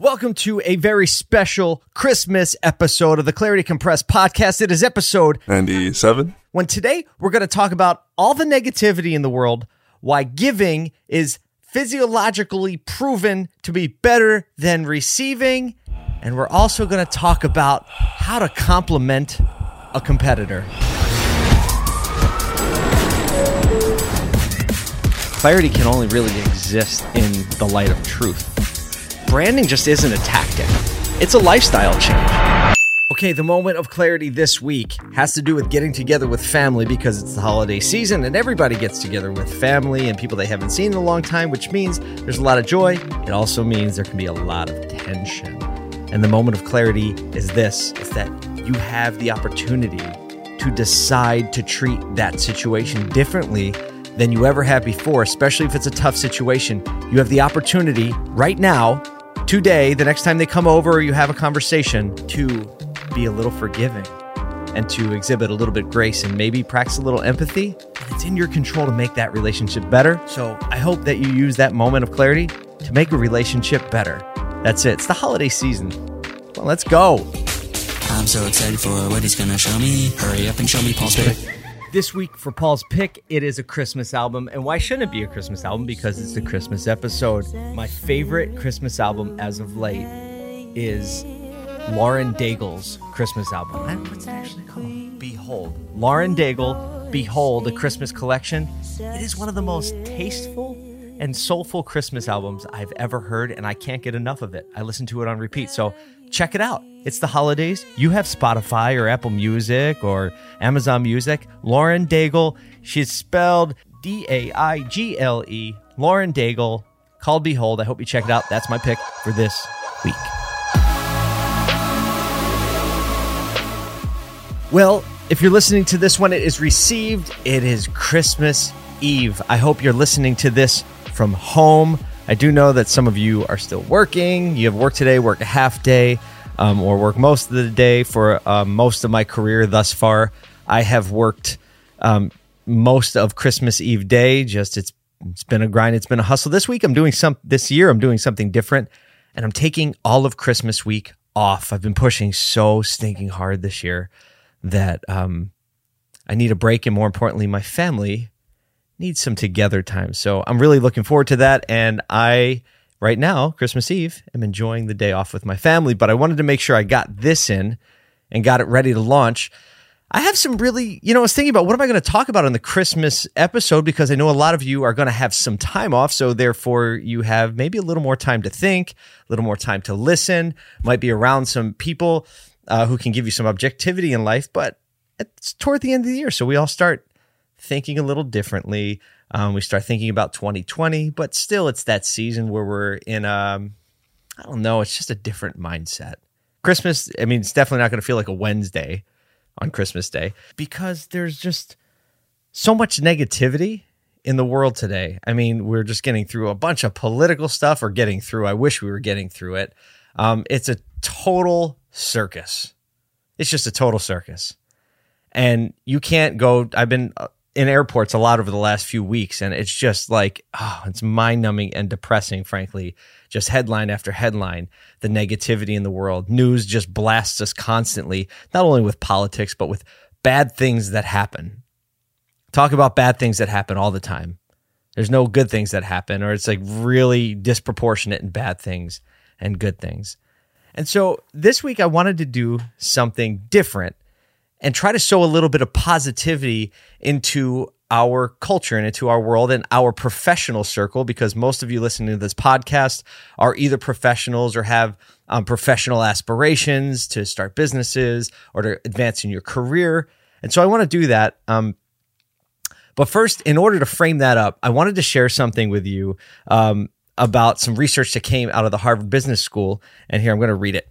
Welcome to a very special Christmas episode of the Clarity Compressed podcast. It is episode 97. when today we're going to talk about all the negativity in the world, why giving is physiologically proven to be better than receiving, and we're also going to talk about how to compliment a competitor. Clarity can only really exist in the light of truth branding just isn't a tactic, it's a lifestyle change. Okay, the moment of clarity this week has to do with getting together with family because it's the holiday season and everybody gets together with family and people they haven't seen in a long time, which means there's a lot of joy. It also means there can be a lot of tension. And the moment of clarity is this is that you have the opportunity to decide to treat that situation differently than you ever have before, especially if it's a tough situation. You have the opportunity right now today, the next time they come over or you have a conversation, to be a little forgiving and to exhibit a little bit grace and maybe practice a little empathy. And it's in your control to make that relationship better. So I hope that you use that moment of clarity to make a relationship better. That's it. It's the holiday season. Well, let's go. I'm so excited for what he's gonna show me. Hurry up and show me Paul's pick. This week for Paul's pick, it is a Christmas album. And why shouldn't it be a Christmas album? Because it's the Christmas episode. My favorite Christmas album as of late is Lauren Daigle's Christmas album. I- What's it actually called? Behold. Lauren Daigle, Behold, a Christmas collection. It is one of the most tasteful and soulful Christmas albums I've ever heard, and I can't get enough of it. I listen to it on repeat. So check it out. It's the holidays. You have Spotify or Apple Music or Amazon Music. Lauren Daigle, she's spelled D A I G L E. Lauren Daigle, called Behold. I hope you check it out. That's my pick for this week. Well, if you're listening to this one, it is received. It is Christmas Eve. I hope you're listening to this from home. I do know that some of you are still working. You have work today, work a half day, um, or work most of the day. For um, most of my career thus far, I have worked um, most of Christmas Eve day. Just it's it's been a grind. It's been a hustle. This week, I'm doing some. This year, I'm doing something different, and I'm taking all of Christmas week off. I've been pushing so stinking hard this year that um, I need a break, and more importantly, my family needs some together time. So I'm really looking forward to that. And I, right now, Christmas Eve, am enjoying the day off with my family. But I wanted to make sure I got this in and got it ready to launch. I have some really, you know, I was thinking about what am I going to talk about on the Christmas episode because I know a lot of you are going to have some time off. So therefore, you have maybe a little more time to think, a little more time to listen, might be around some people uh, who can give you some objectivity in life. But it's toward the end of the year. So we all start thinking a little differently. Um, we start thinking about 2020, but still, it's that season where we're in, um, I don't know, it's just a different mindset. Christmas, I mean, it's definitely not going to feel like a Wednesday on Christmas Day because there's just so much negativity in the world today. I mean, we're just getting through a bunch of political stuff or getting through. I wish we were getting through it. Um, it's a total circus. It's just a total circus. And you can't go. I've been uh, in airports a lot over the last few weeks, and it's just like, oh, it's mind numbing and depressing, frankly. Just headline after headline, the negativity in the world. News just blasts us constantly, not only with politics, but with bad things that happen. Talk about bad things that happen all the time. There's no good things that happen, or it's like really disproportionate in bad things and good things. And so this week, I wanted to do something different and try to sow a little bit of positivity into our culture and into our world and our professional circle because most of you listening to this podcast are either professionals or have um, professional aspirations to start businesses or to advance in your career. And so I want to do that. Um, but first, in order to frame that up, I wanted to share something with you um, about some research that came out of the Harvard Business School. And here I'm going to read it.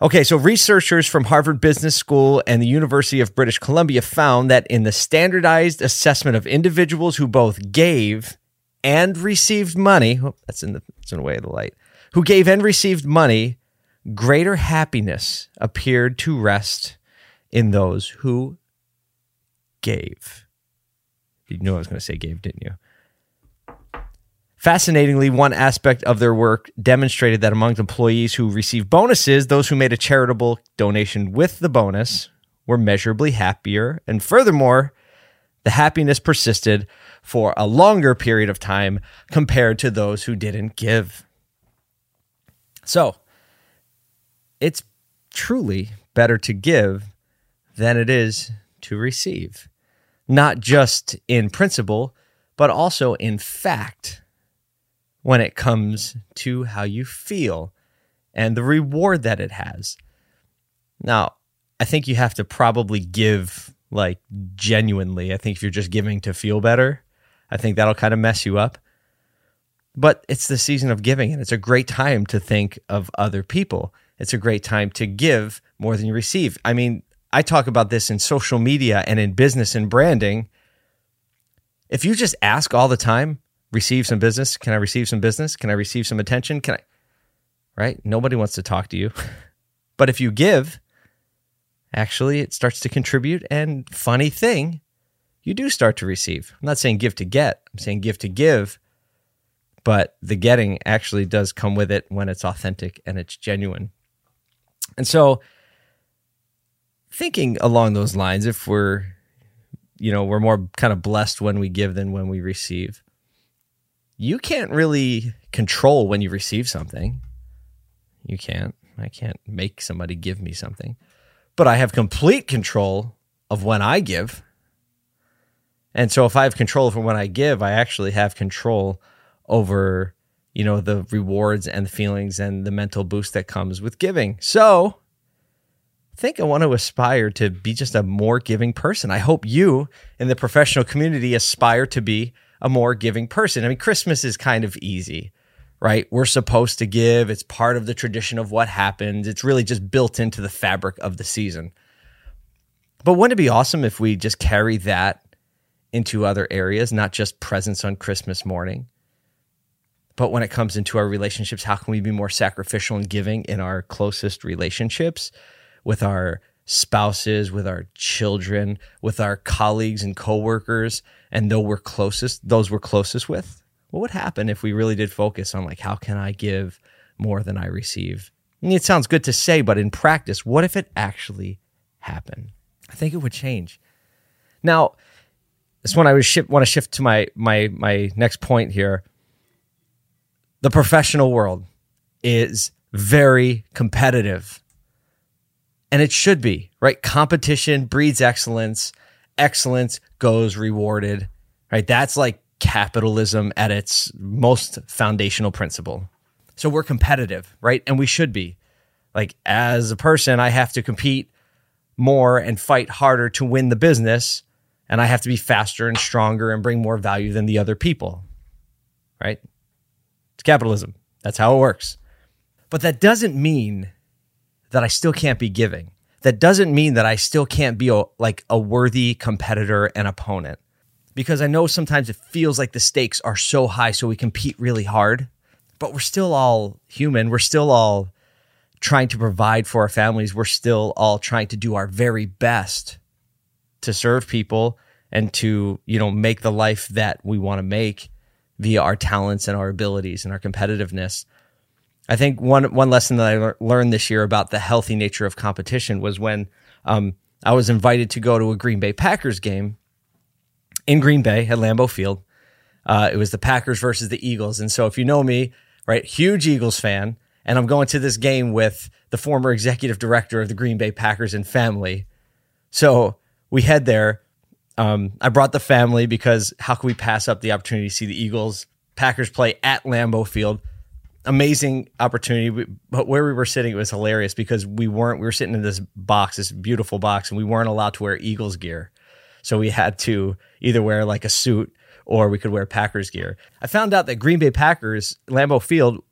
Okay, so researchers from Harvard Business School and the University of British Columbia found that in the standardized assessment of individuals who both gave and received money, oh, that's in the that's in the way of the light, who gave and received money, greater happiness appeared to rest in those who gave. You knew I was going to say gave, didn't you? Fascinatingly, one aspect of their work demonstrated that among employees who received bonuses, those who made a charitable donation with the bonus were measurably happier. And furthermore, the happiness persisted for a longer period of time compared to those who didn't give. So, it's truly better to give than it is to receive, not just in principle, but also in fact when it comes to how you feel and the reward that it has. Now, I think you have to probably give like genuinely. I think if you're just giving to feel better, I think that'll kind of mess you up. But it's the season of giving, and it's a great time to think of other people. It's a great time to give more than you receive. I mean, I talk about this in social media and in business and branding. If you just ask all the time, receive some business, can I receive some business? Can I receive some attention? Can I? Right? Nobody wants to talk to you. but if you give, actually it starts to contribute and funny thing, you do start to receive. I'm not saying give to get. I'm saying give to give. But the getting actually does come with it when it's authentic and it's genuine. And so thinking along those lines, if we're, you know, we're more kind of blessed when we give than when we receive, you can't really control when you receive something. You can't. I can't make somebody give me something. But I have complete control of when I give. And so if I have control over when I give, I actually have control over, you know, the rewards and the feelings and the mental boost that comes with giving. So I think I want to aspire to be just a more giving person. I hope you in the professional community aspire to be a more giving person. I mean, Christmas is kind of easy, right? We're supposed to give. It's part of the tradition of what happens. It's really just built into the fabric of the season. But wouldn't it be awesome if we just carry that into other areas, not just presents on Christmas morning? But when it comes into our relationships, how can we be more sacrificial and giving in our closest relationships? with our spouses, with our children, with our colleagues and coworkers, and though we're closest, those we're closest with, what would happen if we really did focus on like how can I give more than I receive? I mean, it sounds good to say, but in practice, what if it actually happened? I think it would change. Now, this one I would shift, want to shift to my my my next point here. The professional world is very competitive. And it should be, right? Competition breeds excellence. Excellence goes rewarded, right? That's like capitalism at its most foundational principle. So we're competitive, right? And we should be. Like, as a person, I have to compete more and fight harder to win the business. And I have to be faster and stronger and bring more value than the other people, right? It's capitalism. That's how it works. But that doesn't mean that I still can't be giving. That doesn't mean that I still can't be a, like a worthy competitor and opponent. Because I know sometimes it feels like the stakes are so high, so we compete really hard, but we're still all human. We're still all trying to provide for our families. We're still all trying to do our very best to serve people and to, you know, make the life that we want to make via our talents and our abilities and our competitiveness. I think one one lesson that I learned this year about the healthy nature of competition was when um, I was invited to go to a Green Bay Packers game in Green Bay at Lambeau Field. Uh, it was the Packers versus the Eagles, and so if you know me, right, huge Eagles fan, and I'm going to this game with the former executive director of the Green Bay Packers and family. So we head there. Um, I brought the family because how can we pass up the opportunity to see the Eagles Packers play at Lambeau Field? Amazing opportunity. But where we were sitting, it was hilarious because we weren't, we were sitting in this box, this beautiful box, and we weren't allowed to wear Eagles gear. So we had to either wear like a suit or we could wear Packers gear. I found out that Green Bay Packers, Lambeau Field,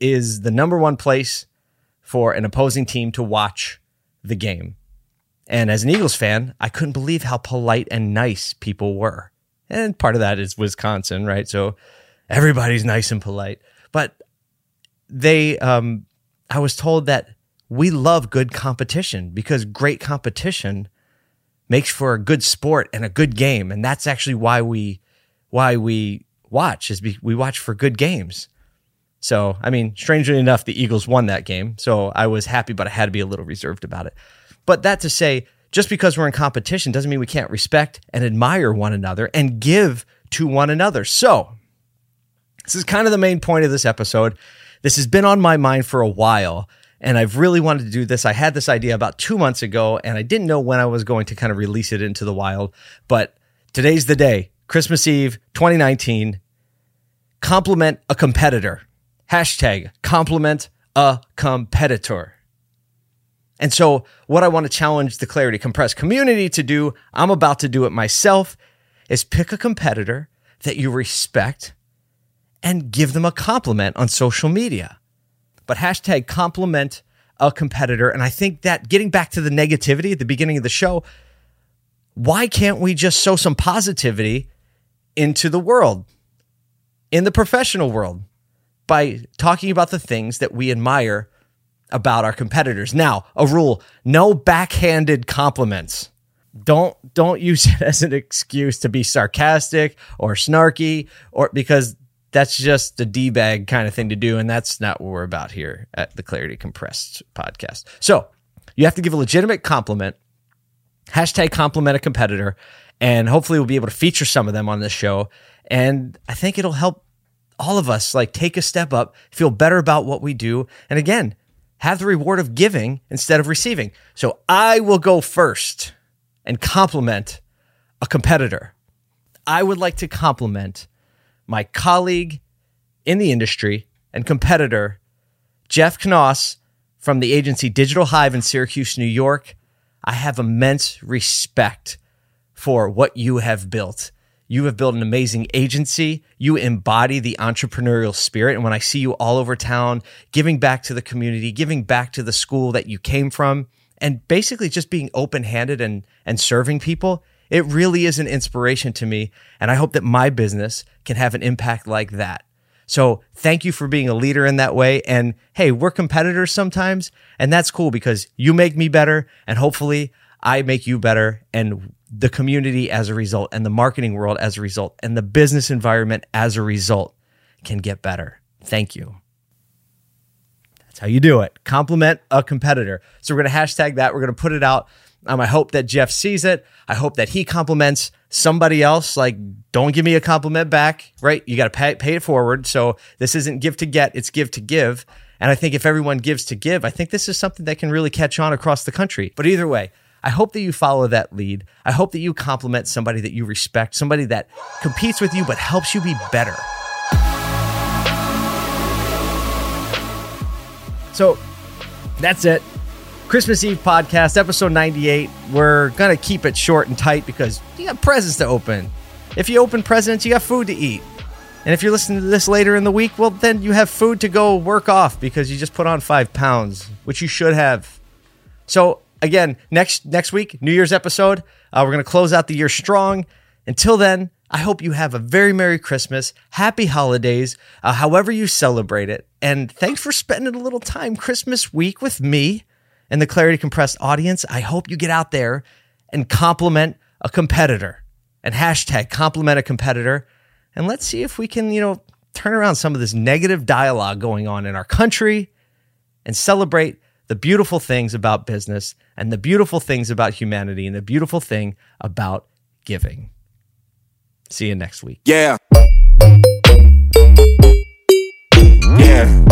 is the number one place for an opposing team to watch the game. And as an Eagles fan, I couldn't believe how polite and nice people were. And part of that is Wisconsin, right? So everybody's nice and polite. They um, I was told that we love good competition because great competition makes for a good sport and a good game, and that's actually why we why we watch is we watch for good games. So, I mean, strangely enough, the Eagles won that game. So I was happy, but I had to be a little reserved about it. But that to say, just because we're in competition doesn't mean we can't respect and admire one another and give to one another. So, this is kind of the main point of this episode. This has been on my mind for a while, and I've really wanted to do this. I had this idea about two months ago, and I didn't know when I was going to kind of release it into the wild. But today's the day, Christmas Eve 2019. Compliment a competitor. Hashtag compliment a competitor. And so, what I want to challenge the Clarity Compress community to do, I'm about to do it myself, is pick a competitor that you respect and give them a compliment on social media. But hashtag compliment a competitor. And I think that getting back to the negativity at the beginning of the show, why can't we just sow some positivity into the world, in the professional world, by talking about the things that we admire about our competitors? Now, a rule no backhanded compliments. Don't don't use it as an excuse to be sarcastic or snarky or because that's just a D bag kind of thing to do. And that's not what we're about here at the Clarity Compressed podcast. So you have to give a legitimate compliment, hashtag compliment a competitor, and hopefully we'll be able to feature some of them on this show. And I think it'll help all of us like take a step up, feel better about what we do. And again, have the reward of giving instead of receiving. So I will go first and compliment a competitor. I would like to compliment my colleague in the industry and competitor, Jeff Knoss from the agency Digital Hive in Syracuse, New York. I have immense respect for what you have built. You have built an amazing agency. You embody the entrepreneurial spirit. And when I see you all over town, giving back to the community, giving back to the school that you came from, and basically just being open handed and, and serving people, it really is an inspiration to me. And I hope that my business can have an impact like that. So thank you for being a leader in that way. And hey, we're competitors sometimes, and that's cool because you make me better, and hopefully I make you better, and the community as a result, and the marketing world as a result, and the business environment as a result can get better. Thank you. That's how you do it. Compliment a competitor. So we're going to hashtag that. We're going to put it out. Um, I hope that Jeff sees it. I hope that he compliments somebody else. Like, don't give me a compliment back, right? You got to pay, pay it forward. So this isn't give to get, it's give to give. And I think if everyone gives to give, I think this is something that can really catch on across the country. But either way, I hope that you follow that lead. I hope that you compliment somebody that you respect, somebody that competes with you but helps you be better. So that's it. Christmas Eve podcast, episode 98. We're going to keep it short and tight because you got presents to open. If you open presents, you got food to eat. And if you're listening to this later in the week, well, then you have food to go work off because you just put on five pounds, which you should have. So again, next next week, New Year's episode, uh, we're going to close out the year strong. Until then, I hope you have a very Merry Christmas, Happy Holidays, uh, however you celebrate it. And thanks for spending a little time Christmas week with me and the Clarity Compressed audience. I hope you get out there and compliment a competitor and hashtag compliment a competitor. And let's see if we can, you know, turn around some of this negative dialogue going on in our country and celebrate the beautiful things about business and the beautiful things about humanity and the beautiful thing about giving. See you next week. Yeah. Yeah.